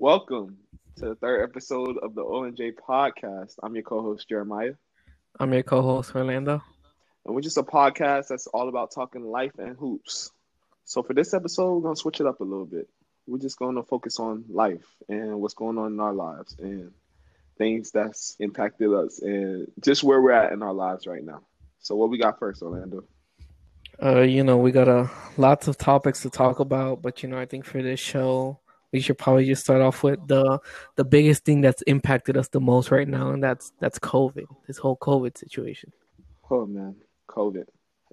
Welcome to the third episode of the ONJ podcast. I'm your co-host Jeremiah, I'm your co-host Orlando. and we're just a podcast that's all about talking life and hoops. So for this episode, we're gonna switch it up a little bit. We're just gonna focus on life and what's going on in our lives and things that's impacted us and just where we're at in our lives right now. So what we got first, Orlando? Uh, you know, we got a lots of topics to talk about, but you know, I think for this show, we should probably just start off with the the biggest thing that's impacted us the most right now, and that's that's COVID. This whole COVID situation. Oh man, COVID.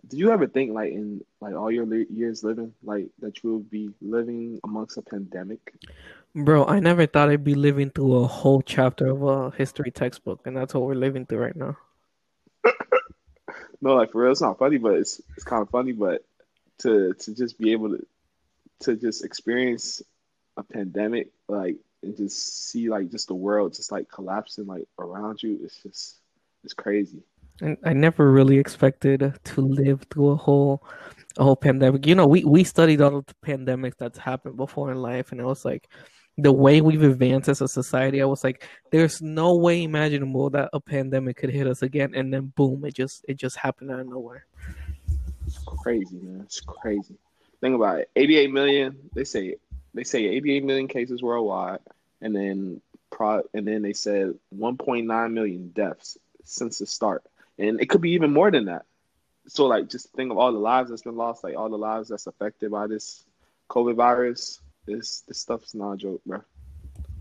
Did you ever think like in like all your years living like that you would be living amongst a pandemic? Bro, I never thought I'd be living through a whole chapter of a history textbook, and that's what we're living through right now. No, like for real, it's not funny, but it's it's kind of funny. But to to just be able to to just experience a pandemic, like and just see like just the world just like collapsing like around you, it's just it's crazy. And I never really expected to live through a whole a whole pandemic. You know, we we studied all the pandemics that's happened before in life, and it was like the way we've advanced as a society. I was like, there's no way imaginable that a pandemic could hit us again, and then boom, it just it just happened out of nowhere. It's crazy, man. It's crazy. Think about it. 88 million. They say they say 88 million cases worldwide, and then pro and then they said 1.9 million deaths since the start, and it could be even more than that. So like, just think of all the lives that's been lost, like all the lives that's affected by this COVID virus. This this stuff's not a joke, bro.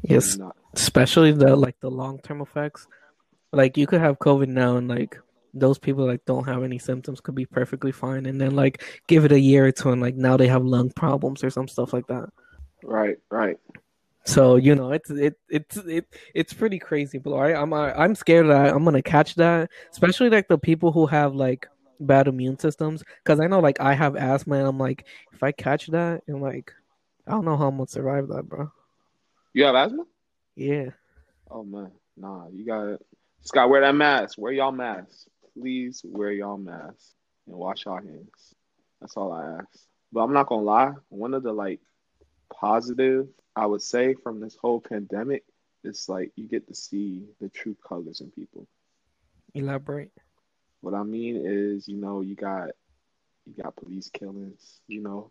Yes, especially the like the long term effects. Like you could have COVID now, and like those people like don't have any symptoms could be perfectly fine, and then like give it a year or two, and like now they have lung problems or some stuff like that. Right, right. So you know, it's it it's it it's pretty crazy. But I, I'm I, I'm scared that I'm gonna catch that, especially like the people who have like bad immune systems. Because I know like I have asthma, and I'm like, if I catch that, and like I don't know how I'm gonna survive that, bro. You have asthma? Yeah, Oh man, nah. You gotta just gotta wear that mask. Wear y'all masks, please. Wear y'all masks and wash your hands. That's all I ask. But I'm not gonna lie. One of the like positive I would say from this whole pandemic it's like you get to see the true colors in people. elaborate. What I mean is, you know, you got you got police killings, you know,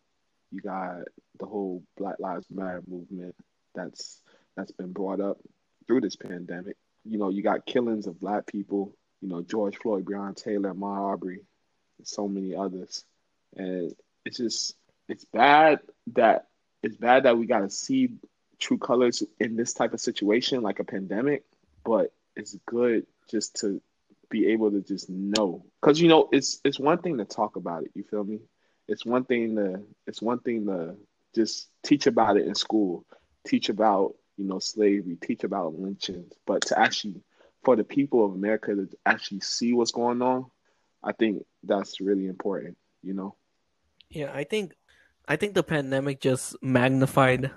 you got the whole Black Lives Matter movement that's that's been brought up through this pandemic. You know, you got killings of black people, you know, George Floyd, Breonna Taylor, Arbery, and so many others. And it's just it's bad that it's bad that we gotta see true colors in this type of situation like a pandemic, but it's good just to be able to just know. Because you know it's it's one thing to talk about it you feel me? It's one thing to it's one thing to just teach about it in school teach about you know slavery teach about lynchings but to actually for the people of america to actually see what's going on i think that's really important you know? Yeah, I think I think the pandemic just magnified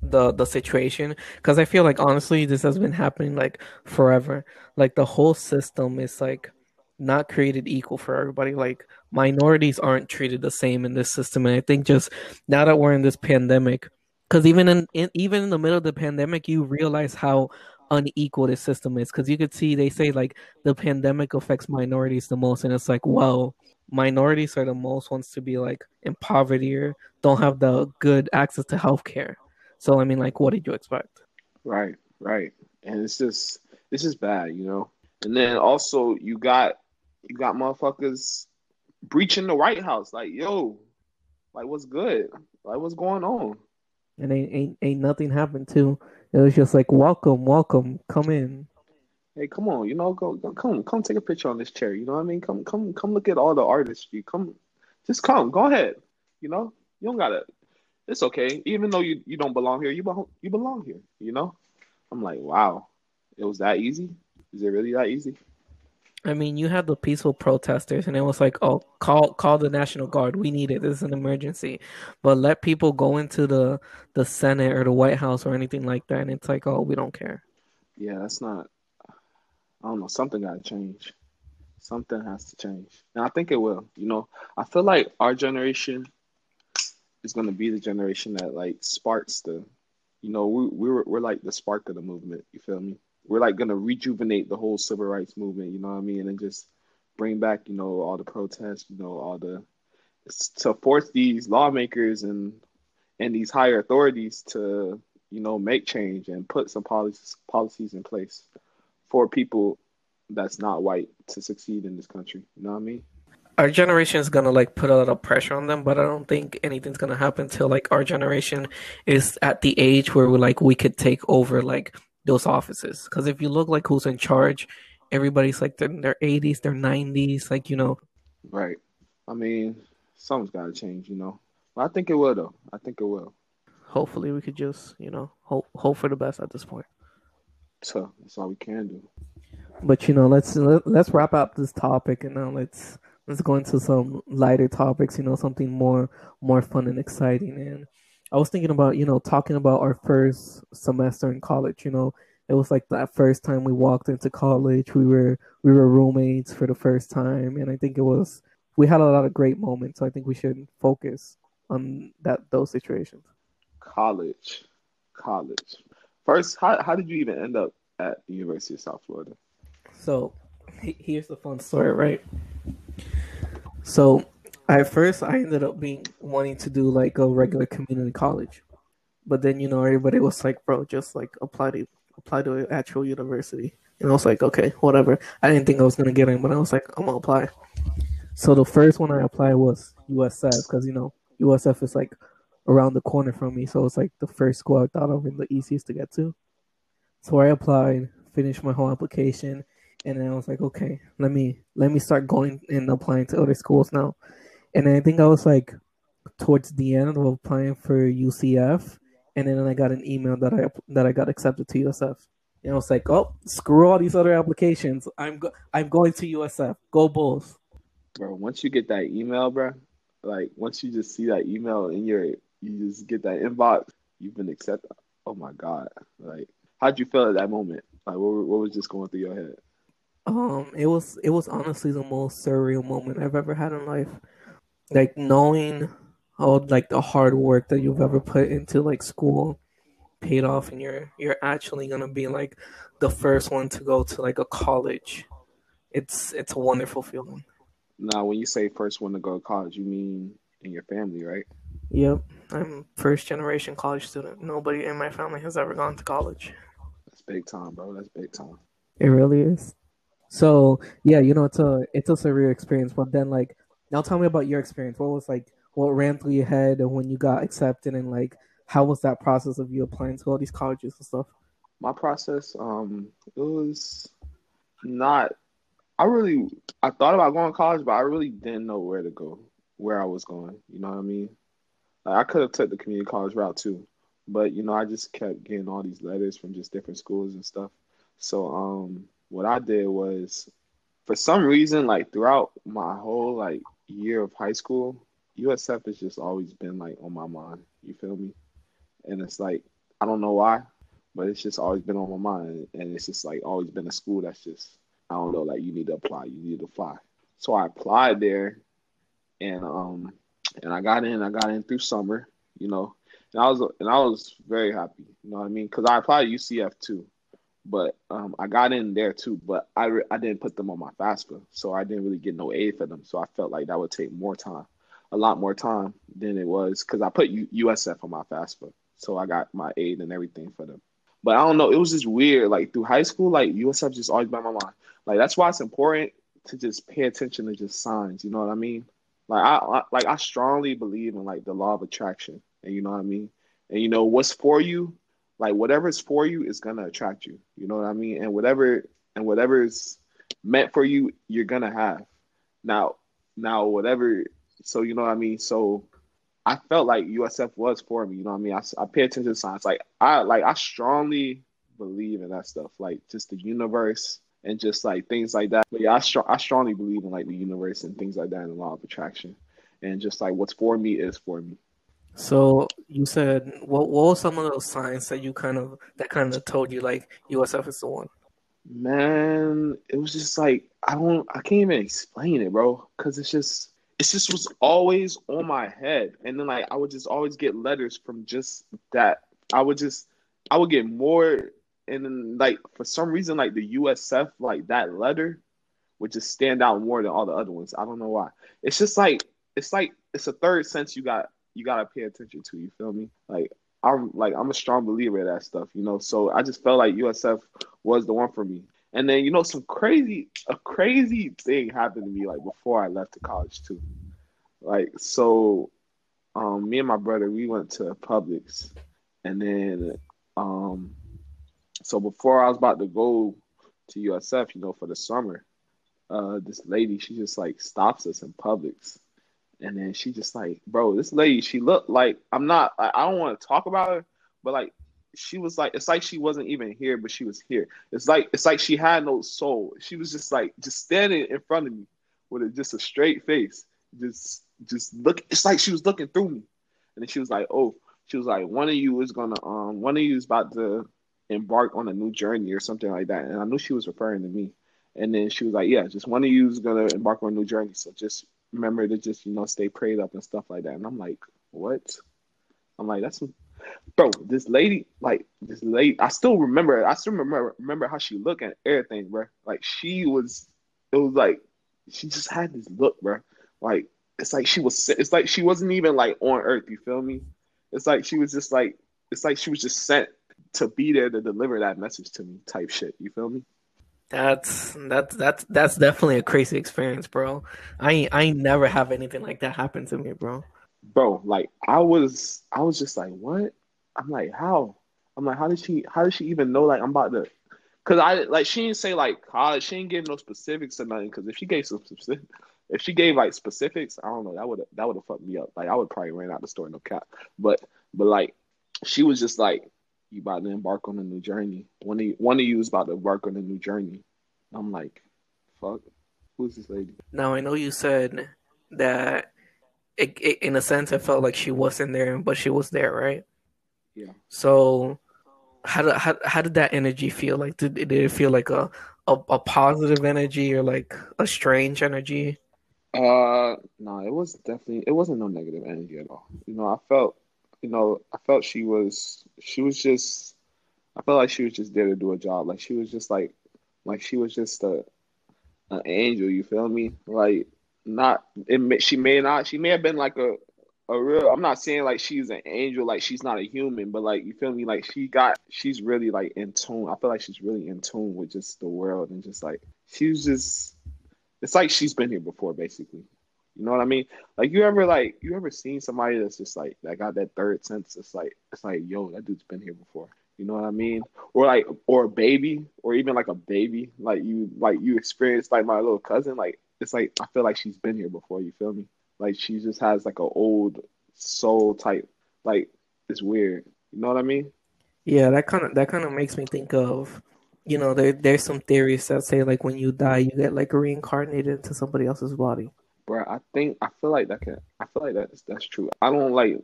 the the situation because I feel like honestly this has been happening like forever. Like the whole system is like not created equal for everybody. Like minorities aren't treated the same in this system, and I think just now that we're in this pandemic, because even in, in even in the middle of the pandemic, you realize how unequal this system is. Because you could see they say like the pandemic affects minorities the most, and it's like wow minorities are the most ones to be like in poverty or don't have the good access to healthcare. So I mean, like, what did you expect? Right, right. And it's just this is bad, you know. And then also you got you got motherfuckers breaching the White House. Like, yo, like what's good? Like what's going on? And ain't ain't, ain't nothing happened to. It was just like, welcome, welcome, come in. Hey, come on, you know, go, go come come take a picture on this chair. You know what I mean? Come come come look at all the artistry. Come just come. Go ahead. You know? You don't gotta it's okay. Even though you, you don't belong here, you belong you belong here, you know? I'm like, wow. It was that easy? Is it really that easy? I mean, you had the peaceful protesters, and it was like, oh, call call the National Guard. We need it. This is an emergency. But let people go into the the Senate or the White House or anything like that, and it's like, oh, we don't care. Yeah, that's not I don't know, something gotta change. Something has to change, and I think it will. You know, I feel like our generation is going to be the generation that like sparks the, you know, we we're we're like the spark of the movement. You feel me? We're like going to rejuvenate the whole civil rights movement. You know what I mean? And just bring back, you know, all the protests. You know, all the to force these lawmakers and and these higher authorities to you know make change and put some policies policies in place for people that's not white to succeed in this country. You know what I mean? Our generation is gonna like put a lot of pressure on them, but I don't think anything's gonna happen till like our generation is at the age where we like we could take over like those offices. Because if you look like who's in charge, everybody's like in their 80s, their 90s, like you know. Right. I mean, something's got to change, you know. But I think it will, though. I think it will. Hopefully, we could just, you know, hope hope for the best at this point. So that's all we can do. But you know, let's let, let's wrap up this topic and now let's let's go into some lighter topics. You know, something more more fun and exciting. And I was thinking about you know talking about our first semester in college. You know, it was like that first time we walked into college. We were we were roommates for the first time, and I think it was we had a lot of great moments. So I think we should focus on that those situations. College, college. First, how how did you even end up at the University of South Florida? So, here's the fun story, right? So, at first, I ended up being wanting to do like a regular community college, but then you know everybody was like, "Bro, just like apply to apply to an actual university." And I was like, "Okay, whatever." I didn't think I was gonna get in, but I was like, "I'm gonna apply." So the first one I applied was USF because you know USF is like around the corner from me, so it's like the first school I thought of and the easiest to get to. So I applied, finished my whole application, and then I was like, okay, let me let me start going and applying to other schools now. And I think I was like towards the end of applying for UCF, and then I got an email that I that I got accepted to USF. And I was like, oh, screw all these other applications. I'm go- I'm going to USF. Go Bulls bro. Once you get that email, bro, like once you just see that email in your, you just get that inbox. You've been accepted. Oh my god! Like, how'd you feel at that moment? Like, what, what was just going through your head? Um, it was it was honestly the most surreal moment I've ever had in life. Like knowing all like the hard work that you've ever put into like school paid off and you're you're actually gonna be like the first one to go to like a college. It's it's a wonderful feeling. Now, when you say first one to go to college, you mean in your family, right? Yep, I'm first generation college student. Nobody in my family has ever gone to college. That's big time, bro. That's big time. It really is. So yeah, you know, it's a it's a surreal experience. But then, like, now tell me about your experience. What was like, what ran through your head when you got accepted, and like, how was that process of you applying to all these colleges and stuff? My process, um, it was not I really I thought about going to college, but I really didn't know where to go, where I was going. You know what I mean? Like I could have took the community college route too, but you know I just kept getting all these letters from just different schools and stuff. So um, what I did was, for some reason, like throughout my whole like year of high school, USF has just always been like on my mind. You feel me? And it's like I don't know why, but it's just always been on my mind, and it's just like always been a school that's just I don't know, like you need to apply, you need to apply. So I applied there, and um, and I got in. I got in through summer, you know, and I was and I was very happy, you know what I mean, because I applied to UCF too, but um, I got in there too, but I re- I didn't put them on my FAFSA, so I didn't really get no aid for them. So I felt like that would take more time, a lot more time than it was, because I put U- USF on my FAFSA, so I got my aid and everything for them. But I don't know, it was just weird. Like through high school, like USF just always by my mind. Like that's why it's important to just pay attention to just signs. You know what I mean? Like I, I like I strongly believe in like the law of attraction, and you know what I mean. And you know what's for you, like whatever is for you is gonna attract you. You know what I mean? And whatever and whatever is meant for you, you're gonna have. Now, now whatever. So you know what I mean. So I felt like USF was for me. You know what I mean? I, I pay attention to signs. Like I like I strongly believe in that stuff. Like just the universe and just like things like that. But yeah, I, str- I strongly believe in like the universe and things like that and the law of attraction. And just like what's for me is for me. So you said what what were some of those signs that you kind of that kind of told you like USF is the one? Man, it was just like I don't I can't even explain it, bro. Cause it's just it just was always on my head. And then like I would just always get letters from just that. I would just I would get more and then like for some reason like the USF like that letter would just stand out more than all the other ones. I don't know why. It's just like it's like it's a third sense you got you gotta pay attention to, you feel me? Like I'm like I'm a strong believer of that stuff, you know. So I just felt like USF was the one for me. And then you know some crazy a crazy thing happened to me like before I left to college too. Like so um me and my brother we went to Publix and then um so before I was about to go to USF, you know, for the summer, uh this lady she just like stops us in Publix and then she just like, bro, this lady, she looked like I'm not. I, I don't want to talk about her, but like she was like, it's like she wasn't even here, but she was here. It's like it's like she had no soul. She was just like just standing in front of me with a, just a straight face, just just look. It's like she was looking through me, and then she was like, oh, she was like, one of you is gonna um, one of you is about to embark on a new journey or something like that, and I knew she was referring to me. And then she was like, yeah, just one of you is gonna embark on a new journey, so just remember to just you know stay prayed up and stuff like that. And I'm like, what? I'm like, that's bro. This lady, like this lady, I still remember. I still remember remember how she looked and everything, bro. Like she was, it was like she just had this look, bro. Like it's like she was. It's like she wasn't even like on Earth. You feel me? It's like she was just like. It's like she was just sent to be there to deliver that message to me, type shit. You feel me? That's that's that's that's definitely a crazy experience, bro. I I ain't never have anything like that happen to me, bro. Bro, like I was I was just like, what? I'm like, how? I'm like, how did she how did she even know like I'm about to Cause I like she didn't say like college, she didn't give no specifics or nothing. Cause if she gave some specific, if she gave like specifics, I don't know, that would that would have fucked me up. Like I would probably ran out the store no cap. But but like she was just like, you about to embark on a new journey. One of you, one of you is about to embark on a new journey. I'm like, fuck, who's this lady? Now I know you said that it, it, in a sense it felt like she wasn't there, but she was there, right? Yeah. So how did how, how did that energy feel? Like did, did it feel like a, a a positive energy or like a strange energy? Uh no, it was definitely it wasn't no negative energy at all. You know, I felt you know, I felt she was she was just I felt like she was just there to do a job. Like she was just like like she was just a an angel, you feel me? Like not it May, she may not she may have been like a a real I'm not saying like she's an angel, like she's not a human, but like you feel me, like she got she's really like in tune. I feel like she's really in tune with just the world and just like she's just it's like she's been here before basically. You know what I mean? Like you ever like you ever seen somebody that's just like that got that third sense? It's like it's like yo, that dude's been here before. You know what I mean? Or like or a baby, or even like a baby. Like you like you experience like my little cousin. Like it's like I feel like she's been here before. You feel me? Like she just has like an old soul type. Like it's weird. You know what I mean? Yeah, that kind of that kind of makes me think of, you know, there there's some theories that say like when you die, you get like reincarnated into somebody else's body bro. I think I feel like that can. I feel like that's that's true. I don't like.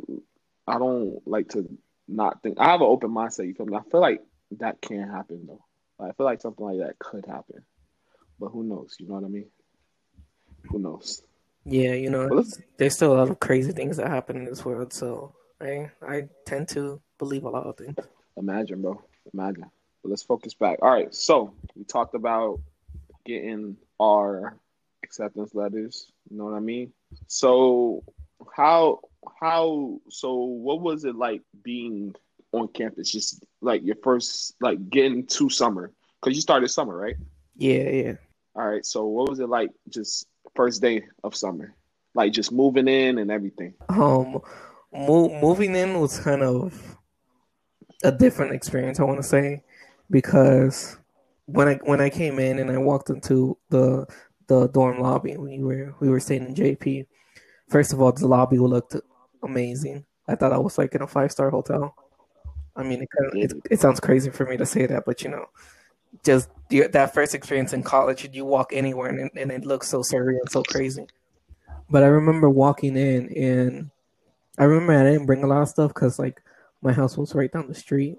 I don't like to not think. I have an open mindset. You feel me? I feel like that can happen though. I feel like something like that could happen, but who knows? You know what I mean? Who knows? Yeah, you know, there's still a lot of crazy things that happen in this world. So I I tend to believe a lot of things. Imagine, bro. Imagine. But let's focus back. All right. So we talked about getting our acceptance letters. You know what I mean? So how how so what was it like being on campus? Just like your first like getting to summer because you started summer, right? Yeah, yeah. All right. So what was it like just first day of summer? Like just moving in and everything. Um, mo- moving in was kind of a different experience. I want to say because when I when I came in and I walked into the the dorm lobby when we were we were staying in JP. First of all, the lobby looked amazing. I thought I was like in a five star hotel. I mean, it, kind of, it, it sounds crazy for me to say that, but you know, just the, that first experience in college, you walk anywhere and, and it looks so surreal and so crazy. But I remember walking in, and I remember I didn't bring a lot of stuff because like my house was right down the street.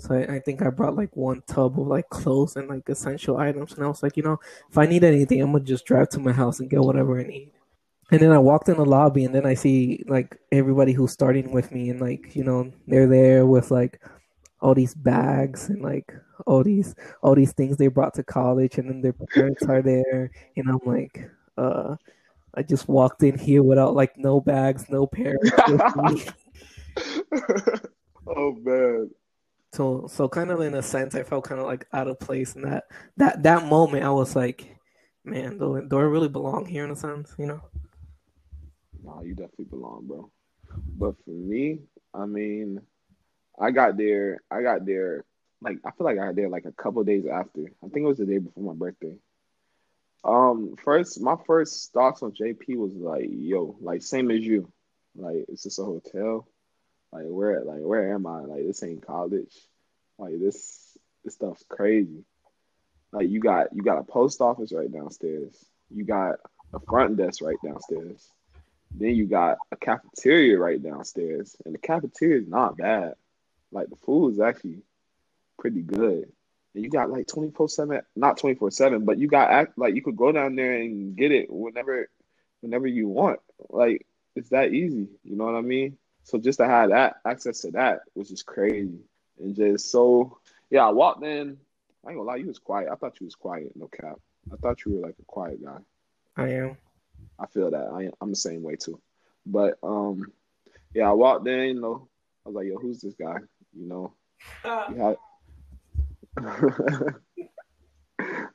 So I, I, think I brought like one tub of like clothes and like essential items, and I was like, you know, if I need anything, I'm gonna just drive to my house and get whatever I need. And then I walked in the lobby, and then I see like everybody who's starting with me, and like you know they're there with like all these bags and like all these all these things they brought to college, and then their parents are there, and I'm like, uh, I just walked in here without like no bags, no parents. oh man. So so kind of in a sense, I felt kind of like out of place in that that that moment. I was like, man, do, do I really belong here in a sense? You know. Nah, you definitely belong, bro. But for me, I mean, I got there. I got there. Like I feel like I got there like a couple days after. I think it was the day before my birthday. Um, first, my first thoughts on JP was like, yo, like same as you. Like, it's just a hotel. Like, where, like, where am I? Like, this ain't college. Like, this, this stuff's crazy. Like, you got, you got a post office right downstairs. You got a front desk right downstairs. Then you got a cafeteria right downstairs, and the cafeteria is not bad. Like, the food is actually pretty good. And you got like twenty four seven, not twenty four seven, but you got act like you could go down there and get it whenever, whenever you want. Like it's that easy. You know what I mean? So just to have that access to that was just crazy and just so yeah. I walked in. I ain't gonna lie, you was quiet. I thought you was quiet. No cap. I thought you were like a quiet guy. I am. I feel that. I am, I'm the same way too. But um, yeah, I walked in. You know, I was like, "Yo, who's this guy?" You know, you had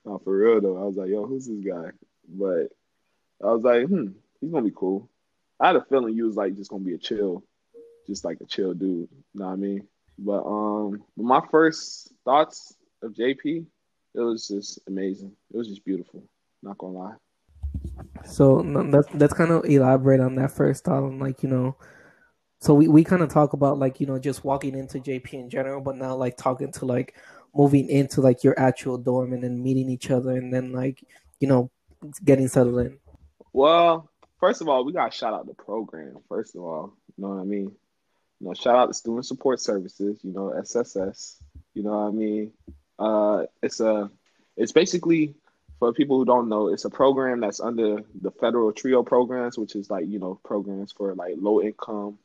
no, for real though. I was like, yo, who's this guy? But I was like, hmm, he's gonna be cool. I had a feeling you was like just gonna be a chill, just like a chill dude. You know what I mean? But um, my first thoughts of JP, it was just amazing. It was just beautiful. Not gonna lie. So that's that's kind of elaborate on that first thought. On like you know, so we, we kind of talk about like you know just walking into JP in general, but now like talking to like moving into like your actual dorm and then meeting each other and then like you know getting settled in? Well, first of all, we got to shout out the program. First of all, you know what I mean. Know, shout out to Student Support Services. You know, SSS. You know what I mean. Uh, it's a, it's basically for people who don't know, it's a program that's under the federal TRIO programs, which is like you know programs for like low income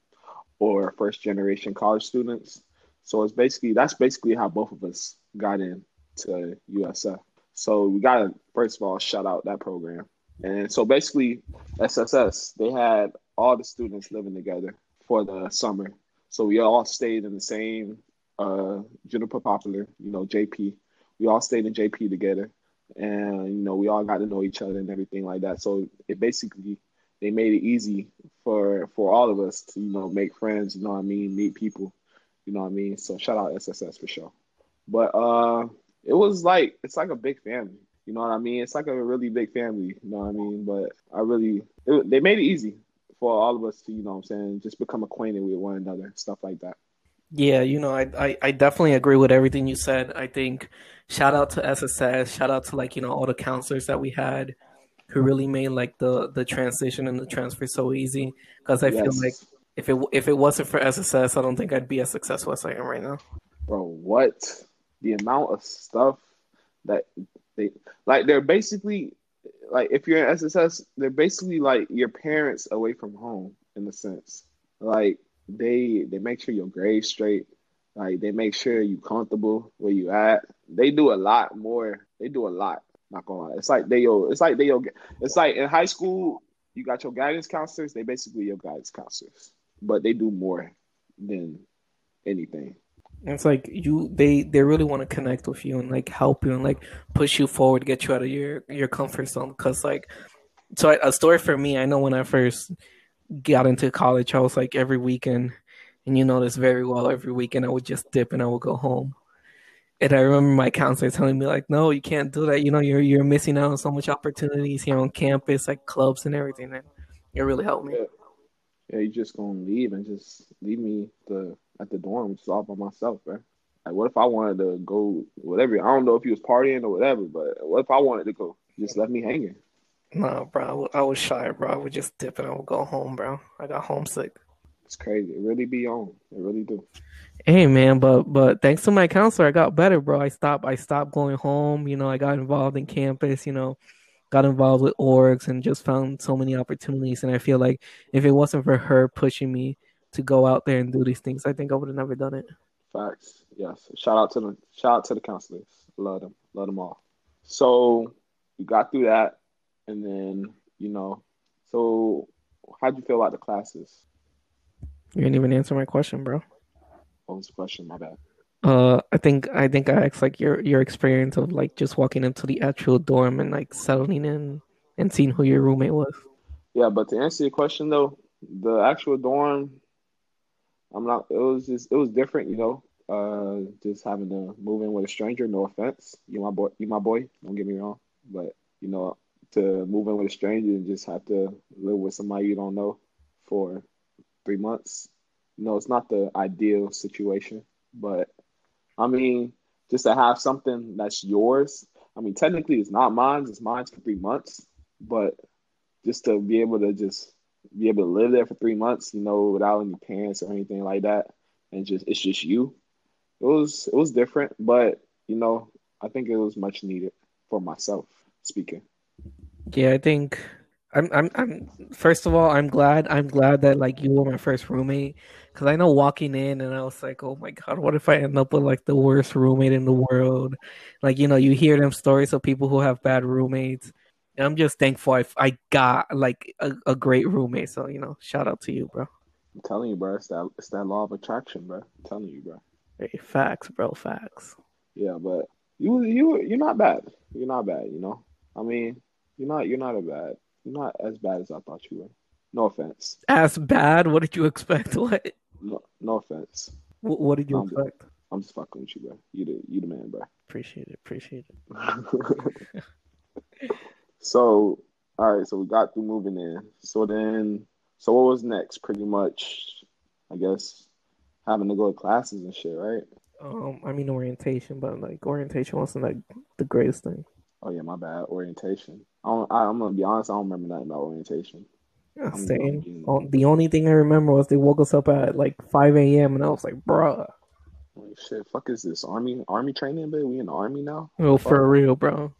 or first generation college students. So it's basically that's basically how both of us got into USF. So we got to first of all shout out that program. And so basically, SSS they had all the students living together for the summer. So we all stayed in the same uh, Juniper Poplar, you know, JP. We all stayed in JP together, and you know, we all got to know each other and everything like that. So it basically they made it easy for for all of us to you know make friends. You know what I mean? Meet people. You know what I mean? So shout out SSS for sure. But uh, it was like it's like a big family. You know what I mean? It's like a really big family. You know what I mean? But I really it, they made it easy for all of us to you know what I'm saying just become acquainted with one another, stuff like that. Yeah, you know, I, I, I definitely agree with everything you said. I think shout out to SSS, shout out to like you know all the counselors that we had who really made like the the transition and the transfer so easy. Because I yes. feel like if it if it wasn't for SSS, I don't think I'd be as successful as I am right now. Bro, what? the amount of stuff that they like they're basically like if you're in SSS, they're basically like your parents away from home in a sense. Like they they make sure your grades straight. Like they make sure you comfortable where you at. They do a lot more. They do a lot. Not gonna lie. It's like they yo. It's like they yo. It's like in high school, you got your guidance counselors. They basically your guidance counselors, but they do more than anything it's like you they they really want to connect with you and like help you and like push you forward, get you out of your your comfort zone. Cause like, so a story for me, I know when I first got into college, I was like every weekend, and you know this very well. Every weekend, I would just dip and I would go home. And I remember my counselor telling me like, "No, you can't do that. You know, you're you're missing out on so much opportunities here on campus, like clubs and everything." And it really helped me. Yeah, yeah you just gonna leave and just leave me the at the dorm just all by myself, man. Like, what if I wanted to go, whatever? I don't know if he was partying or whatever, but what if I wanted to go? Just left me hanging. No, bro, I was shy, bro. I would just dip and I would go home, bro. I got homesick. It's crazy. It really be on. It really do. Hey man, but but thanks to my counselor, I got better, bro. I stopped I stopped going home. You know, I got involved in campus. You know, got involved with orgs and just found so many opportunities. And I feel like if it wasn't for her pushing me to go out there and do these things, I think I would have never done it. Facts. Yes. Shout out to the shout out to the counselors. Love them. Love them all. So you got through that, and then you know. So how'd you feel about the classes? You didn't even answer my question, bro. What was the question? My bad. Uh, I think I think I asked like your your experience of like just walking into the actual dorm and like settling in and seeing who your roommate was. Yeah, but to answer your question though, the actual dorm, I'm not. It was just it was different, you know. Uh, just having to move in with a stranger. No offense, you my boy. You my boy. Don't get me wrong, but you know, to move in with a stranger and just have to live with somebody you don't know for three months. You know, it's not the ideal situation, but I mean, just to have something that's yours. I mean, technically, it's not mine. It's mine for three months, but just to be able to just be able to live there for three months, you know, without any parents or anything like that, and just it's just you. It was it was different, but you know, I think it was much needed for myself speaking. Yeah, I think I'm I'm I'm first of all, I'm glad I'm glad that like you were my first roommate because I know walking in and I was like, oh my god, what if I end up with like the worst roommate in the world? Like you know, you hear them stories of people who have bad roommates. And I'm just thankful I, I got like a, a great roommate. So you know, shout out to you, bro. I'm telling you, bro, it's that it's that law of attraction, bro. I'm telling you, bro. Hey, facts, bro, facts. Yeah, but you you you're not bad. You're not bad. You know, I mean, you're not you're not a bad. You're not as bad as I thought you were. No offense. As bad? What did you expect? What? No, no offense. What, what did you I'm, expect? I'm just fucking with you, bro. You the you the man, bro. Appreciate it. Appreciate it. so, all right. So we got through moving in. So then, so what was next? Pretty much, I guess, having to go to classes and shit, right? Um, I mean orientation, but like orientation wasn't like the greatest thing. Oh yeah, my bad. Orientation. I don't, I, I'm gonna be honest. I don't remember nothing about orientation. Yeah, same. Oh, The only thing I remember was they woke us up at like 5 a.m. and I was like, bruh. Like, shit, fuck is this army army training, babe? We in the army now? Oh, for real, bro.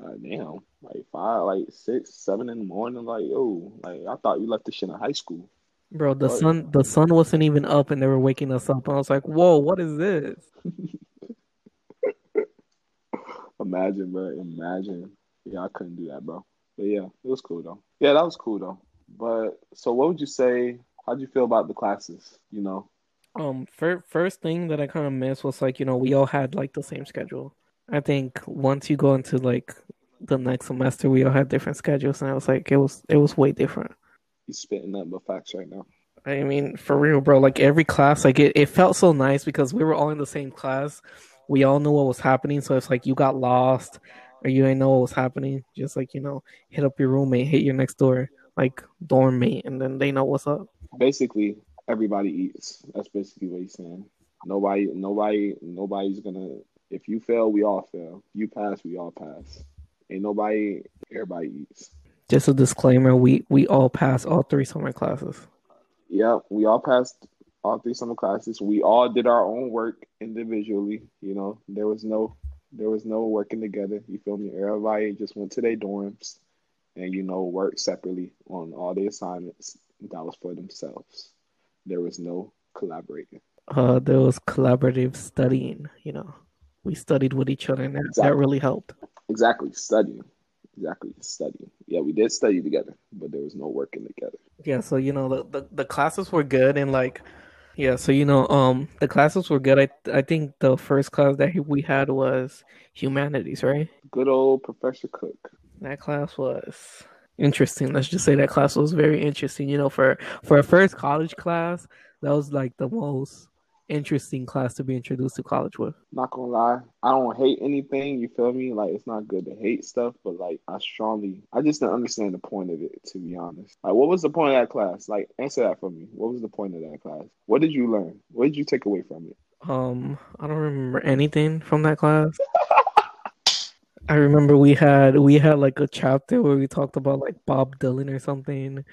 God damn, like five, like six, seven in the morning. Like, yo, like I thought you left this shit in high school. Bro, the Oh, sun the sun wasn't even up and they were waking us up. And I was like, whoa, what is this? Imagine, bro. Imagine. Yeah, I couldn't do that, bro. But yeah, it was cool though. Yeah, that was cool though. But so, what would you say? How'd you feel about the classes? You know, Um, fir- first thing that I kind of missed was like, you know, we all had like the same schedule. I think once you go into like the next semester, we all had different schedules, and I was like, it was it was way different. you spitting nothing but facts right now. I mean, for real, bro. Like every class, like it, it felt so nice because we were all in the same class. We all knew what was happening, so it's like you got lost or you didn't know what was happening. Just like you know, hit up your roommate, hit your next door, like dorm mate, and then they know what's up. Basically, everybody eats. That's basically what he's saying. Nobody, nobody, nobody's gonna. If you fail, we all fail. You pass, we all pass. Ain't nobody. Everybody eats. Just a disclaimer: we we all passed all three summer classes. Yeah, we all passed all three summer classes. We all did our own work individually. You know, there was no there was no working together. You feel me? Everybody just went to their dorms and you know worked separately on all the assignments that was for themselves. There was no collaborating. Uh, there was collaborative studying. You know, we studied with each other, and that, that really helped. Exactly, studying. Exactly, studying. Yeah, we did study together, but there was no working together. Yeah, so you know the, the the classes were good and like yeah, so you know um the classes were good. I I think the first class that we had was humanities, right? Good old Professor Cook. That class was interesting. Let's just say that class was very interesting. You know, for for a first college class, that was like the most interesting class to be introduced to college with. Not gonna lie, I don't hate anything. You feel me? Like it's not good to hate stuff, but like I strongly, I just didn't understand the point of it. To be honest, like what was the point of that class? Like answer that for me. What was the point of that class? What did you learn? What did you take away from it? Um, I don't remember anything from that class. I remember we had we had like a chapter where we talked about like Bob Dylan or something.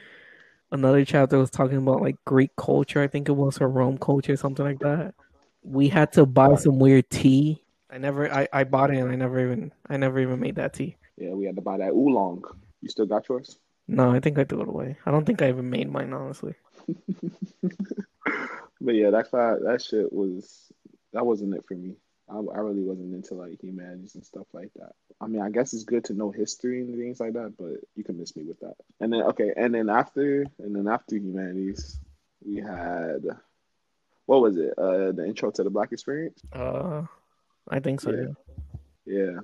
Another chapter was talking about like Greek culture. I think it was or Rome culture, something like that. We had to buy some weird tea. I never, I, I bought it and I never even, I never even made that tea. Yeah, we had to buy that oolong. You still got yours? No, I think I threw it away. I don't think I even made mine, honestly. But yeah, that class, that shit was that wasn't it for me. I, I really wasn't into like humanities and stuff like that. I mean, I guess it's good to know history and things like that, but you can miss me with that. And then okay, and then after and then after humanities, we had what was it? Uh, the intro to the Black Experience. Uh, I think so. Yeah. Yeah. Yeah,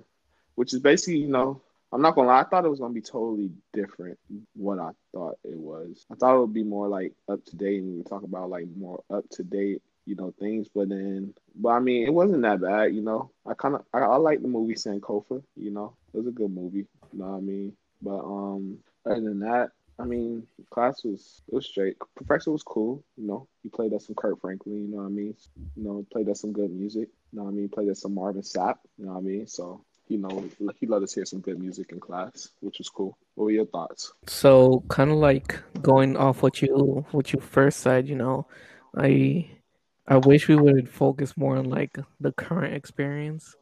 which is basically, you know, I'm not gonna lie, I thought it was gonna be totally different what I thought it was. I thought it would be more like up to date and we talk about like more up to date, you know, things. But then, but I mean, it wasn't that bad, you know. I kind of I, I like the movie Sankofa, you know, it was a good movie, you know what I mean. But um, other than that, I mean, class was it was straight. Professor was cool, you know. He played us some Kirk Franklin, you know what I mean. You know, played us some good music, you know what I mean. Played us some Marvin Sapp, you know what I mean. So you know, he let us hear some good music in class, which was cool. What were your thoughts? So kind of like going off what you what you first said, you know, I I wish we would focus more on like the current experience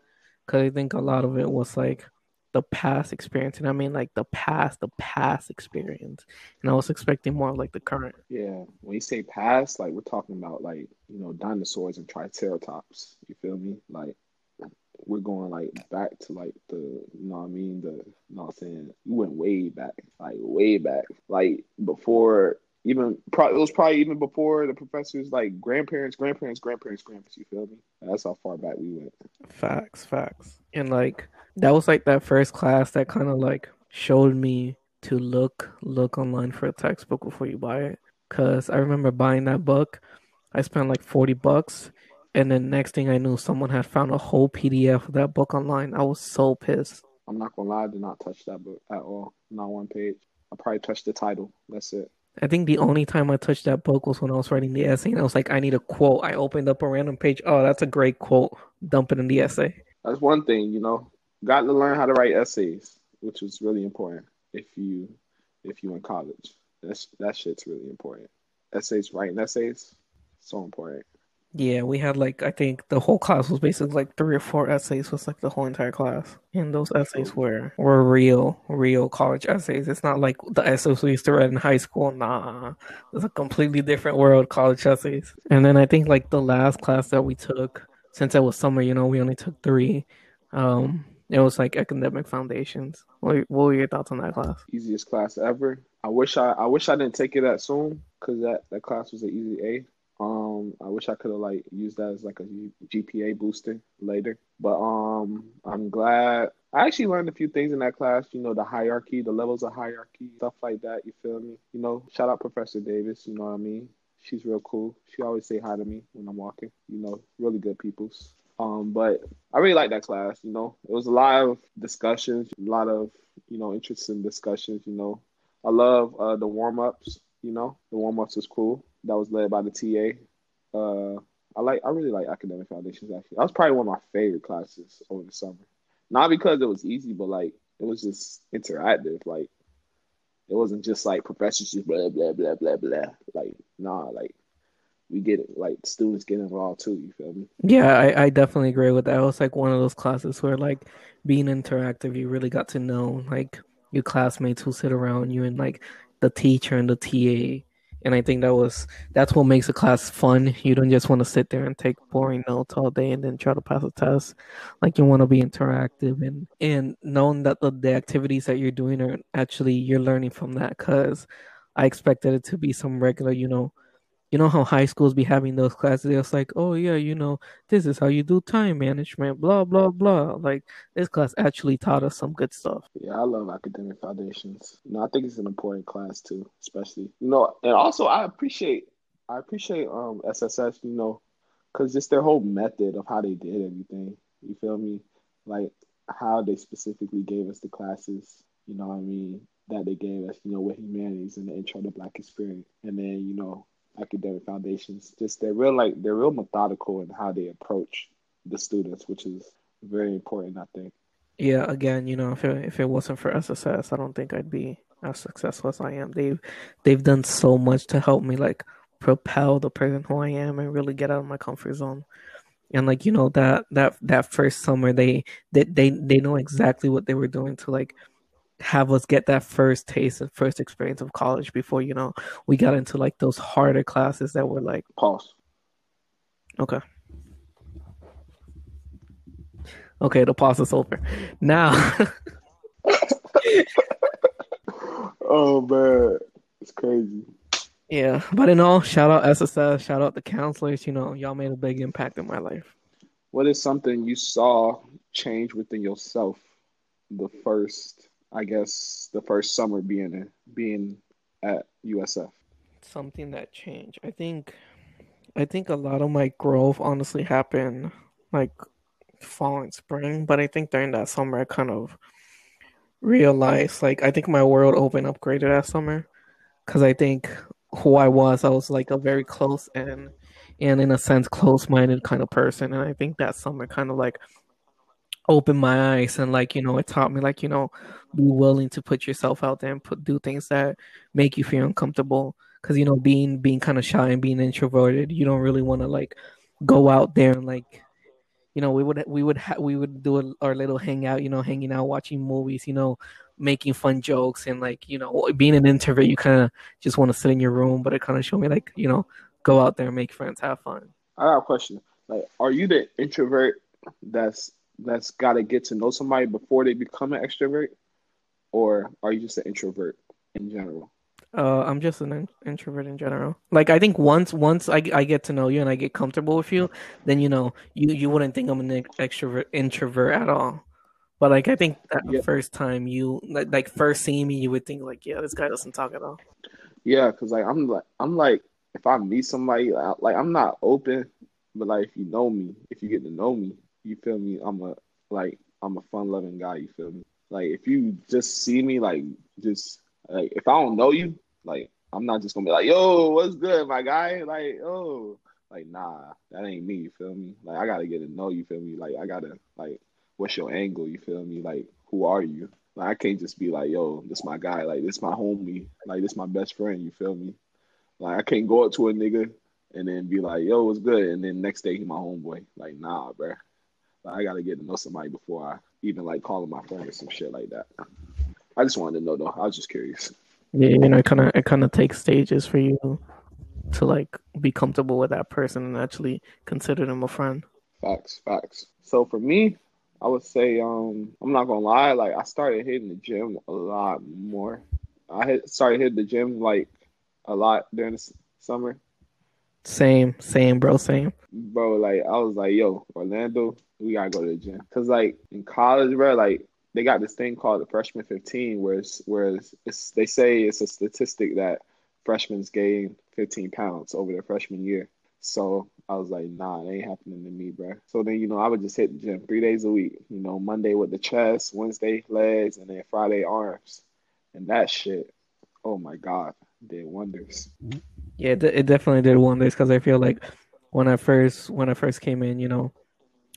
because I think a lot of it was like the past experience, and I mean like the past, the past experience, and I was expecting more of like the current. Yeah, when you say past, like we're talking about like you know dinosaurs and triceratops. You feel me? Like we're going like back to like the you know what I mean the you know what I'm saying you went way back like way back like before even probably it was probably even before the professors like grandparents grandparents grandparents grandparents you feel me that's how far back we went Facts, facts. And like that was like that first class that kind of like showed me to look look online for a textbook before you buy it. Cause I remember buying that book, I spent like 40 bucks, and then next thing I knew someone had found a whole PDF of that book online. I was so pissed. I'm not gonna lie I did not touch that book at all not one page I probably touched the title that's it I think the only time I touched that book was when I was writing the essay and I was like, I need a quote. I opened up a random page. Oh, that's a great quote. Dump it in the essay. that's one thing you know got to learn how to write essays which is really important if you if you in college that's that shit's really important essays writing essays so important Yeah, we had like I think the whole class was basically like three or four essays was like the whole entire class. And those essays were were real, real college essays. It's not like the essays we used to read in high school. Nah. It's a completely different world, college essays. And then I think like the last class that we took, since it was summer, you know, we only took three. Um, it was like academic foundations. What, what were your thoughts on that class? easiest class ever I wish I I wish I didn't take it that soon because that that class was an easy A um I wish I could have like used that as like a GPA booster later but um I'm glad I actually learned a few things in that class you know the hierarchy the levels of hierarchy stuff like that you feel me? You know shout out Professor Davis you know what I mean? She's real cool. She always say hi to me when I'm walking you know really good peoples. Um but I really like that class you know? It was a lot of discussions a lot of you know interesting discussions you know? I love uh, the warm ups. You know, the warm ups was cool. That was led by the TA. Uh, I like. I really like academic foundations. Actually, that was probably one of my favorite classes over the summer. Not because it was easy, but like it was just interactive. Like it wasn't just like professors just blah blah blah blah blah. Like nah, like we get it. Like students get involved too. You feel me? Yeah, I, I definitely agree with that. It was like one of those classes where like being interactive, you really got to know like your classmates who sit around you and like the teacher and the TA. And I think that was that's what makes a class fun. You don't just want to sit there and take boring notes all day and then try to pass a test. Like you want to be interactive and and knowing that the, the activities that you're doing are actually you're learning from that because I expected it to be some regular, you know, you know how high schools be having those classes. It's like, oh yeah, you know, this is how you do time management, blah blah blah. Like this class actually taught us some good stuff. Yeah, I love academic foundations. no I think it's an important class too, especially you know, and also I appreciate I appreciate um SSS. You know, because just their whole method of how they did everything. You feel me? Like how they specifically gave us the classes. You know what I mean? That they gave us. You know, with humanities and the intro to Black experience, and then you know academic foundations. Just they're real like they're real methodical in how they approach the students, which is very important. I think. Yeah, again, you know, if it if it wasn't for SSS, I don't think I'd be as successful as I am. They've they've done so much to help me like propel the person who I am and really get out of my comfort zone. And like you know that that that first summer they they they, they know exactly what they were doing to like have us get that first taste and first experience of college before you know we got into like those harder classes that were like pause. Okay. Okay, the pause is over. Now Oh man, it's crazy. Yeah, but in all, shout out SSS, shout out the counselors. You know, y'all made a big impact in my life. What is something you saw change within yourself the first, I guess, the first summer being being at USF? Something that changed. I think, I think a lot of my growth honestly happened like fall and spring, but I think during that summer I kind of realized like I think my world opened up greater that summer because I think who I was. I was like a very close and and in a sense close minded kind of person. And I think that summer kind of like opened my eyes and like, you know, it taught me like, you know, be willing to put yourself out there and put do things that make you feel uncomfortable. Cause you know, being being kind of shy and being introverted, you don't really want to like go out there and like you know we would we would ha- we would do a, our little hangout you know hanging out watching movies you know making fun jokes and like you know being an introvert you kind of just want to sit in your room but it kind of showed me like you know go out there and make friends have fun i got a question like are you the introvert that's that's got to get to know somebody before they become an extrovert or are you just an introvert in general uh, I'm just an in- introvert in general. Like I think once once I, I get to know you and I get comfortable with you, then you know you you wouldn't think I'm an extrovert introvert at all. But like I think that yeah. first time you like, like first seeing me, you would think like, yeah, this guy doesn't talk at all. Yeah, because like I'm like I'm like if I meet somebody like I'm not open, but like if you know me, if you get to know me, you feel me. I'm a like I'm a fun loving guy. You feel me? Like if you just see me, like just like if I don't know you, like I'm not just gonna be like, yo, what's good, my guy? Like, oh, like nah, that ain't me. You feel me? Like I gotta get to know you. Feel me? Like I gotta like what's your angle? You feel me? Like, who are you? Like, I can't just be like, yo, this my guy. Like, this my homie. Like, this my best friend. You feel me? Like, I can't go up to a nigga and then be like, yo, what's good? And then next day he my homeboy. Like, nah, bro. I gotta get to know somebody before I even like call him my friend or some shit like that. I just wanted to know though. I was just curious. Yeah, you know, it kind of it kind of takes stages for you to like be comfortable with that person and actually consider them a friend. Facts, facts. So for me, I would say um I'm not gonna lie, like I started hitting the gym a lot more. I hit, started hitting the gym like a lot during the summer. Same, same, bro, same. Bro, like I was like, yo, Orlando, we gotta go to the gym. Cause like in college, bro, like they got this thing called the freshman 15, where it's, where it's, it's they say it's a statistic that freshmen gain 15 pounds over their freshman year. So I was like, nah, it ain't happening to me, bro. So then, you know, I would just hit the gym three days a week. You know, Monday with the chest, Wednesday legs, and then Friday arms. And that shit, oh my God, did wonders. Yeah, it definitely did wonders because I feel like when I first when I first came in, you know,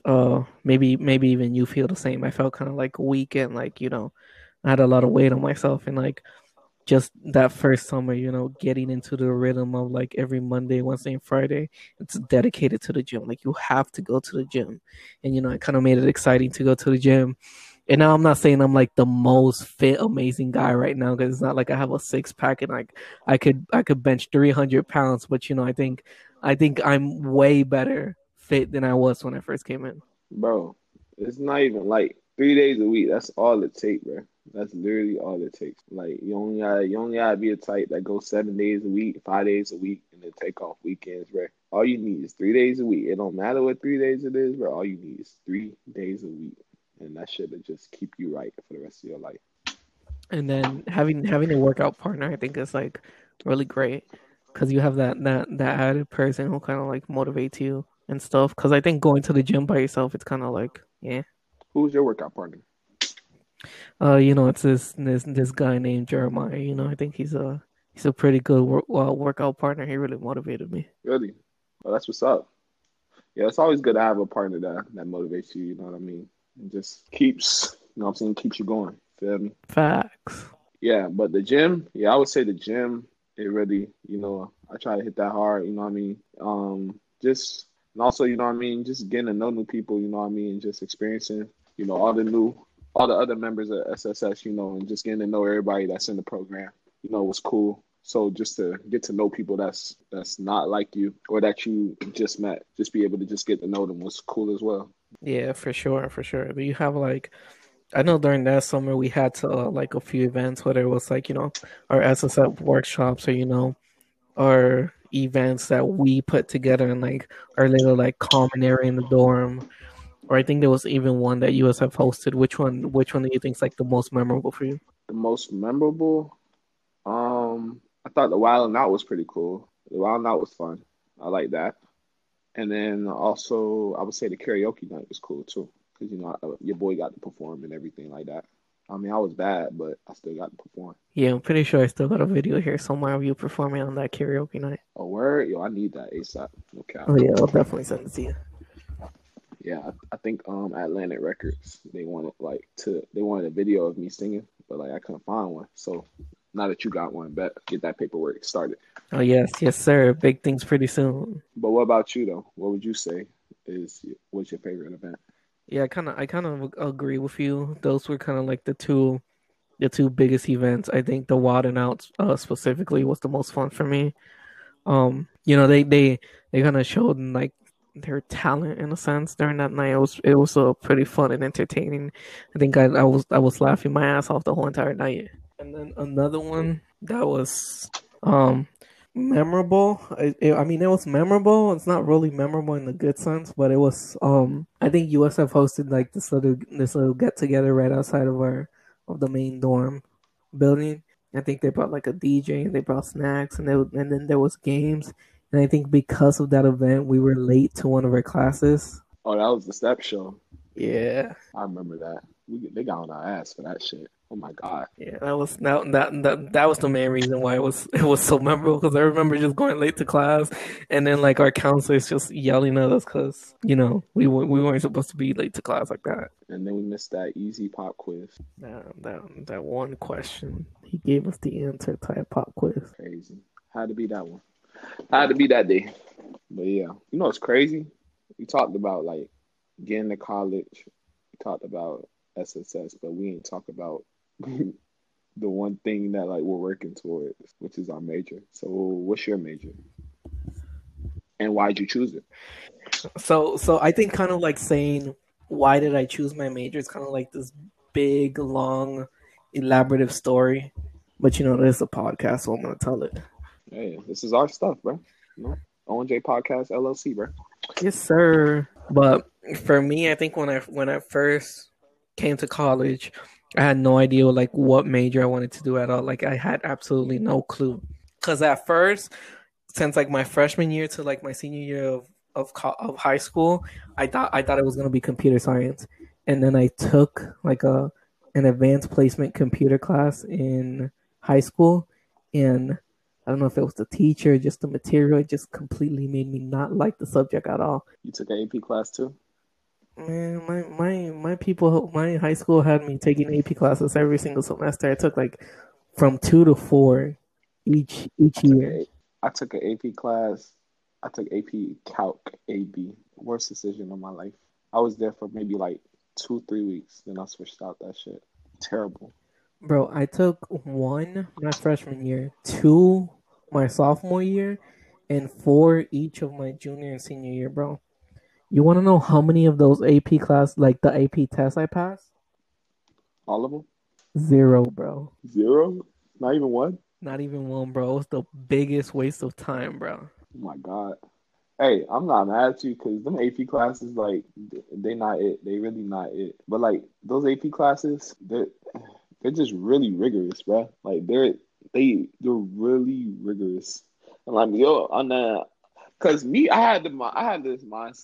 uh, maybe maybe even you feel the same. I felt kind of like weak and like you know, I had a lot of weight on myself and like just that first summer, you know, getting into the rhythm of like every Monday, Wednesday, and Friday, it's dedicated to the gym. Like you have to go to the gym. And, you know, it kind of made it exciting to go to the gym. And now I'm not saying I'm like the most fit, amazing guy right now because it's not like I have a six pack and like I could I could bench 300 pounds. But you know, I think I think I'm way better fit than I was when I first came in. Bro, it's not even like three days a week. That's all it takes, bro. That's literally all it takes. Like you only gotta you only gotta be a type that goes seven days a week, five days a week, and then take off weekends, bro. All you need is three days a week. It don't matter what three days it is, bro. All you need is three days a week, and that should just keep you right for the rest of your life. And then having having a workout partner, I think is like really great because you have that that that added person who kind of like motivates you and stuff. Because I think going to the gym by yourself, it's kind of like yeah. Who's your workout partner? Uh, you know, it's this this this guy named Jeremiah. You know, I think he's a he's a pretty good work, well, workout partner. He really motivated me. Really? Well, that's what's up. Yeah, it's always good to have a partner that that motivates you. You know what I mean? It just keeps, you know, what I'm saying, keeps you going. Feel me? Facts. Yeah, but the gym, yeah, I would say the gym. It really, you know, I try to hit that hard. You know what I mean? Um, just and also, you know what I mean, just getting to know new people. You know what I mean, just experiencing, you know, all the new, all the other members of SSS. You know, and just getting to know everybody that's in the program. You know, was cool. So just to get to know people that's that's not like you or that you just met, just be able to just get to know them was cool as well. Yeah, for sure, for sure. But you have like I know during that summer we had to uh, like a few events, whether it was like you know our SSS workshops or you know our events that we put together in like our little like common area in the dorm. Or I think there was even one that USF hosted. Which one? Which one do you think is like the most memorable for you? The most memorable, um, I thought the Wild Out was pretty cool. The Wild Out was fun. I like that. And then also, I would say the karaoke night was cool too, because you know your boy got to perform and everything like that. I mean, I was bad, but I still got to perform. Yeah, I'm pretty sure I still got a video here somewhere of you performing on that karaoke night. A word, yo, I need that ASAP. Okay. Oh yeah, I'll definitely send it to you. Yeah, I, I think um Atlantic Records they wanted like to they wanted a video of me singing, but like I couldn't find one. So now that you got one, bet get that paperwork started. Oh yes, yes, sir. Big things pretty soon. But what about you though? What would you say is what's your favorite event? Yeah, I kind of, I kind of agree with you. Those were kind of like the two, the two biggest events. I think the Wild and Out uh, specifically was the most fun for me. Um, you know, they they they kind of showed like their talent in a sense during that night. It was it was uh, pretty fun and entertaining. I think I, I was I was laughing my ass off the whole entire night. And then another one that was um memorable. I, it, I mean, it was memorable. It's not really memorable in the good sense, but it was. Um, I think USF hosted like this little this little get together right outside of our of the main dorm building. I think they brought like a DJ and they brought snacks and they and then there was games. And I think because of that event, we were late to one of our classes. Oh, that was the step show. Yeah, I remember that. We they got on our ass for that shit. Oh my god. Yeah, that was that that that, that was the main reason why it was it was so memorable because I remember just going late to class and then like our counselors just yelling at us because you know we we weren't supposed to be late to class like that. And then we missed that easy pop quiz. That that that one question he gave us the answer to that pop quiz. Crazy. Had to be that one. Had to be that day. But yeah, you know it's crazy. We talked about like getting to college. We talked about SSS, but we didn't talk about the one thing that like we're working towards, which is our major. So, what's your major, and why'd you choose it? So, so I think kind of like saying why did I choose my major is kind of like this big, long, elaborative story. But you know, this is a podcast, so I'm gonna tell it. Hey, this is our stuff, bro. You know, ONJ Podcast LLC, bro. Yes, sir. But for me, I think when I when I first came to college, I had no idea like what major I wanted to do at all. Like I had absolutely no clue. Cause at first, since like my freshman year to like my senior year of of, of high school, I thought I thought it was gonna be computer science, and then I took like a an advanced placement computer class in high school, and I don't know if it was the teacher, just the material, it just completely made me not like the subject at all. You took an AP class too? Man, my my my people, my high school had me taking AP classes every single semester. I took like from two to four each each year. I took an AP class. I took AP Calc AB. Worst decision of my life. I was there for maybe like two three weeks. Then I switched out that shit. Terrible. Bro, I took one my freshman year, two my sophomore year, and four each of my junior and senior year, bro. You want to know how many of those AP class, like the AP tests, I passed? All of them. Zero, bro. Zero? Not even one. Not even one, bro. It was the biggest waste of time, bro. Oh my god. Hey, I'm not mad at you because them AP classes, like, they not it. They really not it. But like those AP classes, they're they're just really rigorous, bro. Like they're they they're really rigorous. And like yo, on that Cause me, I had the I had this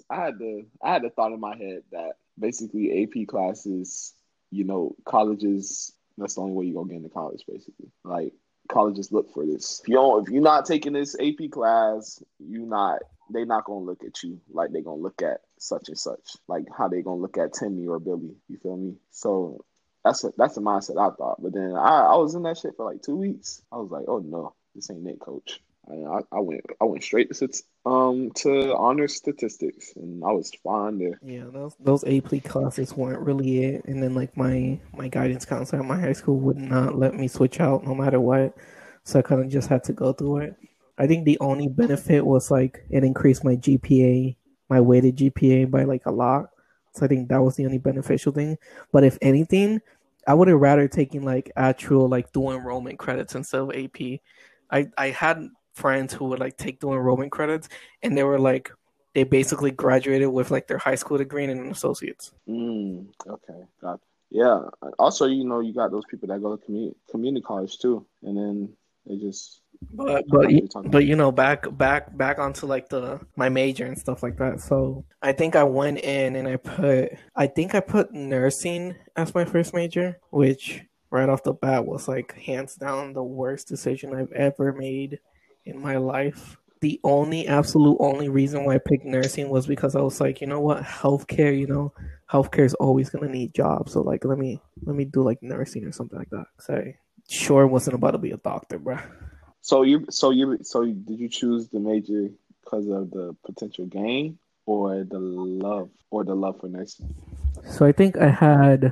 I had the I had the thought in my head that basically AP classes, you know, colleges. That's the only way you gonna get into college, basically. Like colleges look for this. If you don't, if you're not taking this AP class, you not they not gonna look at you like they gonna look at such and such, like how they gonna look at Timmy or Billy. You feel me? So that's a, that's the mindset I thought. But then I, I was in that shit for like two weeks. I was like, oh no, this ain't it, coach. I, I went I went straight to um to honor statistics and I was fine there. Yeah, those those AP classes weren't really it. And then like my my guidance counselor at my high school would not let me switch out no matter what. So I kind of just had to go through it. I think the only benefit was like it increased my GPA, my weighted GPA by like a lot. So I think that was the only beneficial thing. But if anything, I would have rather taken like actual like dual enrollment credits instead of AP. I I had friends who would like take dual enrollment credits, and they were like they basically graduated with like their high school degree and an associates. Mm, okay, got yeah. Also, you know, you got those people that go to community community college too, and then they just. But but but you know back back back onto like the my major and stuff like that. So I think I went in and I put I think I put nursing as my first major, which right off the bat was like hands down the worst decision I've ever made in my life. The only absolute only reason why I picked nursing was because I was like, you know what, healthcare, you know, healthcare is always gonna need jobs. So like, let me let me do like nursing or something like that. Say, sure wasn't about to be a doctor, bro. So you, so you, so did you choose the major because of the potential gain or the love or the love for nursing? So I think I had,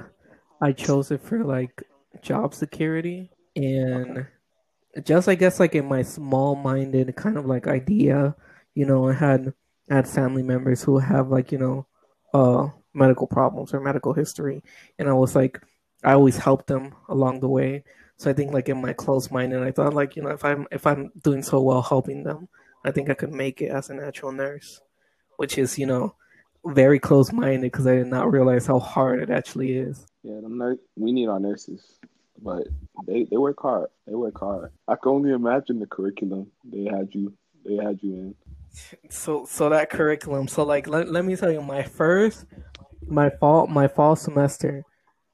I chose it for like job security and. Okay just I guess like in my small minded kind of like idea, you know, I had had family members who have like, you know, uh medical problems or medical history. And I was like I always helped them along the way. So I think like in my close minded I thought like, you know, if I'm if I'm doing so well helping them, I think I could make it as a natural nurse. Which is, you know, very close minded because I did not realize how hard it actually is. Yeah, not, we need our nurses but they they work hard. They work hard. I can only imagine the curriculum they had you they had you in. So so that curriculum. So like let, let me tell you, my first my fall my fall semester,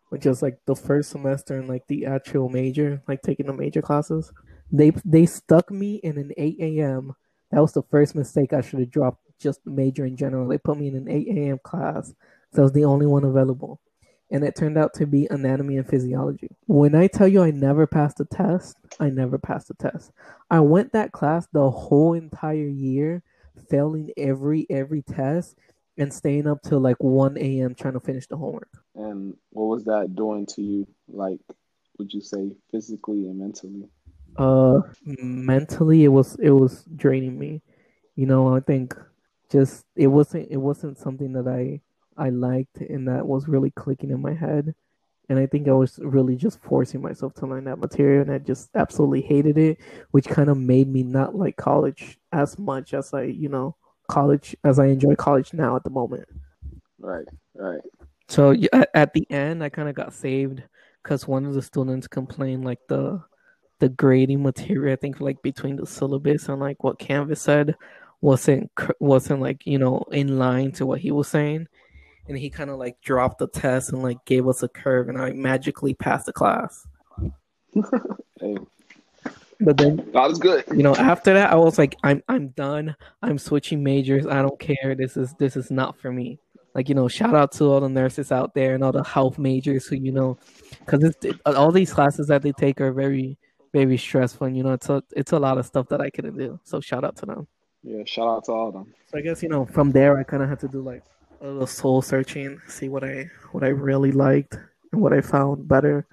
which is like the first semester in like the actual major, like taking the major classes. They they stuck me in an eight AM. That was the first mistake I should have dropped just major in general. They put me in an eight AM class. So I was the only one available and it turned out to be anatomy and physiology. When I tell you I never passed the test, I never passed the test. I went that class the whole entire year, failing every every test and staying up till like 1 a.m. trying to finish the homework. And what was that doing to you? Like, would you say physically and mentally? Uh, mentally, it was it was draining me. You know, I think just it wasn't it wasn't something that I I liked and that was really clicking in my head. And I think I was really just forcing myself to learn that material and I just absolutely hated it, which kind of made me not like college as much as I, you know, college as I enjoy college now at the moment. Right, right. So at the end, I kind of got saved because one of the students complained like the the grading material. I think like between the syllabus and like what Canvas said wasn't wasn't like you know in line to what he was saying, and he kind of like dropped the test and like gave us a curve, and I magically passed the class. hey. But then that was good. You know, after that, I was like, I'm I'm done. I'm switching majors. I don't care. This is this is not for me. Like you know, shout out to all the nurses out there and all the health majors who you know, because all these classes that they take are very very stressful. And you know, it's a it's a lot of stuff that I couldn't do. So shout out to them. Yeah, shout out to all of them. So I guess you know, from there, I kind of had to do like a little soul searching, see what I what I really liked and what I found better.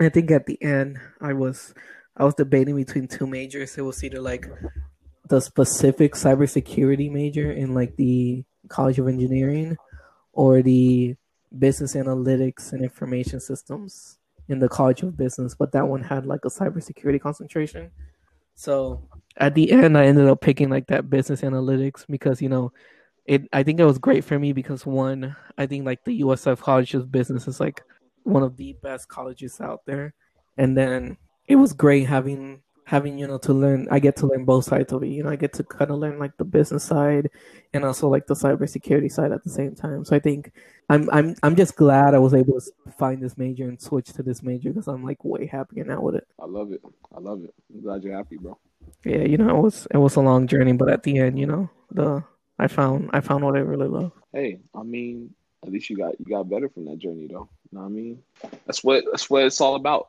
I think at the end I was I was debating between two majors. It was either like the specific cybersecurity major in like the College of Engineering or the business analytics and information systems in the College of Business, but that one had like a cybersecurity concentration. So at the end, I ended up picking like that business analytics because you know it I think it was great for me because one, I think like the USF College of Business is like one of the best colleges out there. And then it was great having having, you know, to learn I get to learn both sides of it. You know, I get to kind of learn like the business side and also like the cybersecurity side at the same time. So I think I'm I'm I'm just glad I was able to find this major and switch to this major because I'm like way happier now with it. I love it. I love it. I'm glad you're happy, bro. Yeah, you know, it was it was a long journey, but at the end, you know, the I found I found what I really love. Hey, I mean, at least you got you got better from that journey though. You know what I mean? That's what that's what it's all about.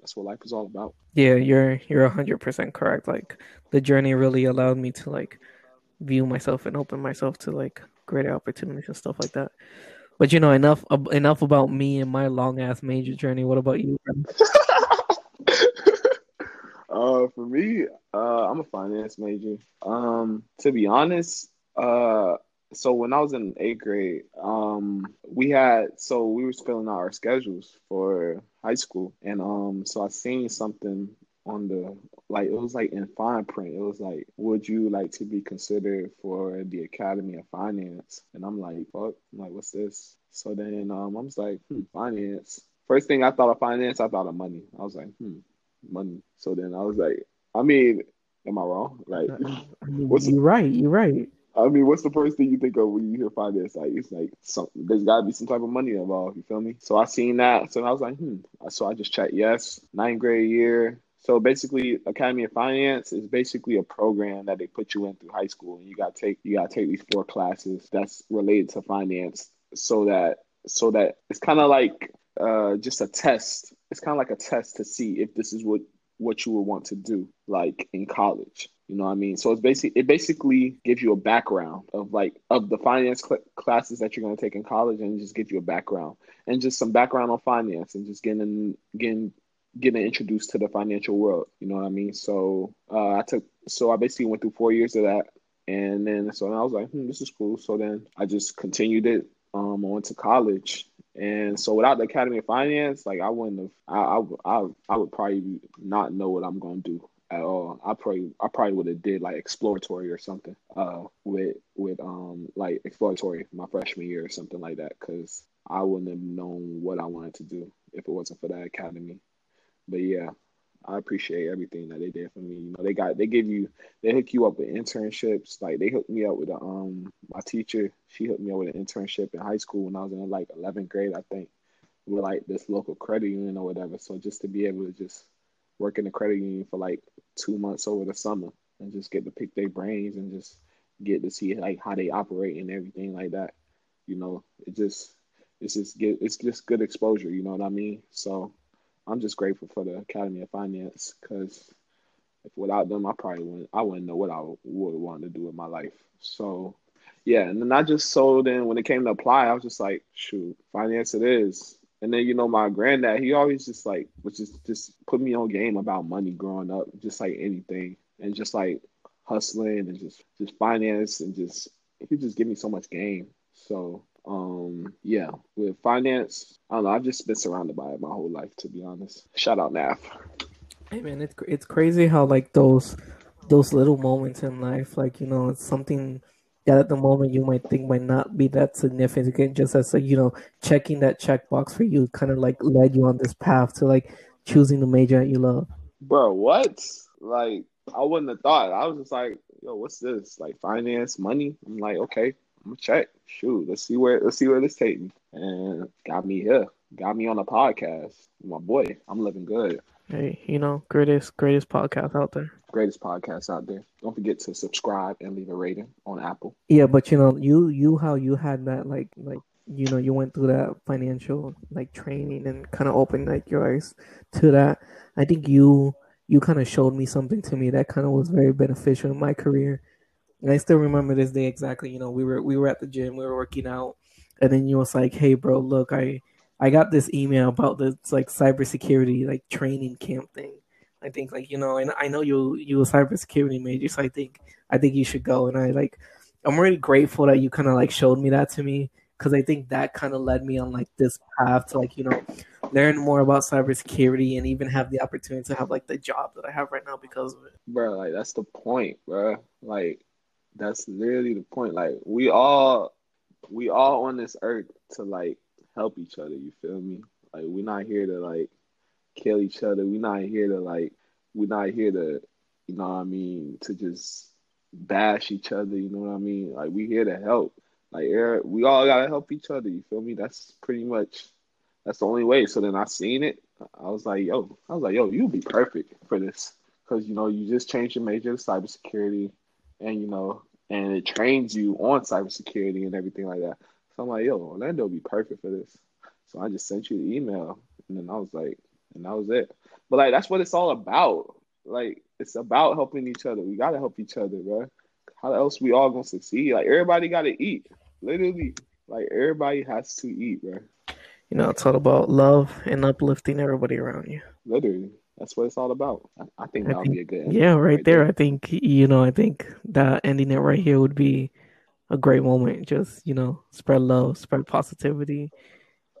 That's what life is all about. Yeah, you're you're hundred percent correct. Like the journey really allowed me to like view myself and open myself to like greater opportunities and stuff like that. But you know, enough enough about me and my long ass major journey. What about you? uh, for me, uh, I'm a finance major. Um, to be honest, uh, so when I was in eighth grade, um, we had so we were filling out our schedules for high school, and um, so I seen something on the like it was like in fine print. It was like, would you like to be considered for the Academy of Finance? And I'm like, fuck, I'm like, what's this? So then um, I was like, hmm, finance. First thing I thought of finance, I thought of money. I was like, hmm, money. So then I was like, I mean, am I wrong? Like, what's you're right. You're right. I mean, what's the first thing you think of when you hear finance? Like, it's like some, there's got to be some type of money involved. You feel me? So I seen that. So I was like, hmm. So I just checked yes, ninth grade year. So basically, Academy of Finance is basically a program that they put you in through high school, and you got take you got to take these four classes that's related to finance, so that so that it's kind of like uh, just a test. It's kind of like a test to see if this is what what you would want to do, like in college. You know what I mean? So it's basically it basically gives you a background of like of the finance cl- classes that you're going to take in college, and just gives you a background and just some background on finance and just getting getting getting introduced to the financial world. You know what I mean? So uh, I took so I basically went through four years of that, and then so I was like, hmm, this is cool. So then I just continued it. Um, I went to college, and so without the Academy of Finance, like I wouldn't have, I I I, I would probably not know what I'm gonna do at all. I probably I probably would have did like exploratory or something uh with with um like exploratory my freshman year or something like that because I wouldn't have known what I wanted to do if it wasn't for that academy but yeah, I appreciate everything that they did for me. You know, they got they give you they hook you up with internships. Like they hooked me up with a, um my teacher. She hooked me up with an internship in high school when I was in like 11th grade, I think, with like this local credit union or whatever. So just to be able to just work in the credit union for like two months over the summer and just get to pick their brains and just get to see like how they operate and everything like that. You know, it just it's just get it's just good exposure. You know what I mean? So I'm just grateful for the Academy of Finance because if without them, I probably wouldn't. I wouldn't know what I would want to do with my life. So, yeah, and then I just sold then when it came to apply, I was just like, shoot, finance it is. And then you know my granddad, he always just like was just just put me on game about money growing up, just like anything, and just like hustling and just just finance and just he just give me so much game. So um, yeah, with finance, I don't know. I've just been surrounded by it my whole life, to be honest. Shout out NAF. Hey man, it's it's crazy how like those those little moments in life, like you know, it's something that at the moment you might think might not be that significant, just as a, you know, checking that checkbox for you, kind of like led you on this path to like choosing the major that you love. Bro, what? Like, I wouldn't have thought. I was just like, yo, what's this? Like finance, money? I'm like, okay, I'm gonna check. Shoot, let's see where let's see where this takes me. And got me here. Got me on a podcast. My boy, I'm living good. Hey, you know, greatest greatest podcast out there. Greatest podcast out there. Don't forget to subscribe and leave a rating on Apple. Yeah, but you know, you you how you had that like like you know you went through that financial like training and kind of opened like your eyes to that. I think you you kind of showed me something to me that kind of was very beneficial in my career and I still remember this day exactly. You know, we were we were at the gym, we were working out, and then you was like, "Hey, bro, look, I I got this email about this like cybersecurity like training camp thing. I think like you know, and I know you you a cybersecurity major, so I think I think you should go. And I like, I'm really grateful that you kind of like showed me that to me because I think that kind of led me on like this path to like you know learn more about cybersecurity and even have the opportunity to have like the job that I have right now because of it. Bro, like that's the point, bro. Like that's literally the point. Like we all we all on this earth to like help each other, you feel me? Like we're not here to like kill each other. We're not here to like we're not here to you know what I mean, to just bash each other, you know what I mean? Like we here to help. Like we all gotta help each other, you feel me? That's pretty much that's the only way. So then I seen it. I was like, yo, I was like, yo, you'll be perfect for this. Cause you know, you just changed your major to cybersecurity and you know, and it trains you on cybersecurity and everything like that. So I'm like, yo, Orlando would be perfect for this. So I just sent you the email, and then I was like, and that was it. But like that's what it's all about. Like it's about helping each other. We gotta help each other, bro. How else we all gonna succeed? Like everybody gotta eat. Literally, like everybody has to eat, bro. You know, it's all about love and uplifting everybody around you. Literally. That's what it's all about. I, I think that would be a good Yeah, right, right there. there. I think you know, I think that ending it right here would be a great moment. Just, you know, spread love, spread positivity,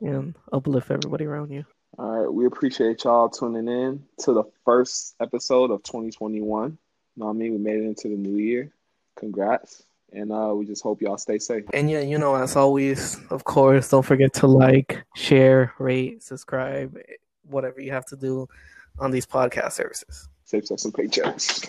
and uplift everybody around you. All right. We appreciate y'all tuning in to the first episode of 2021. You know what I mean? We made it into the new year. Congrats. And uh, we just hope y'all stay safe. And yeah, you know, as always, of course, don't forget to like, share, rate, subscribe, whatever you have to do on these podcast services. Save us some paychecks.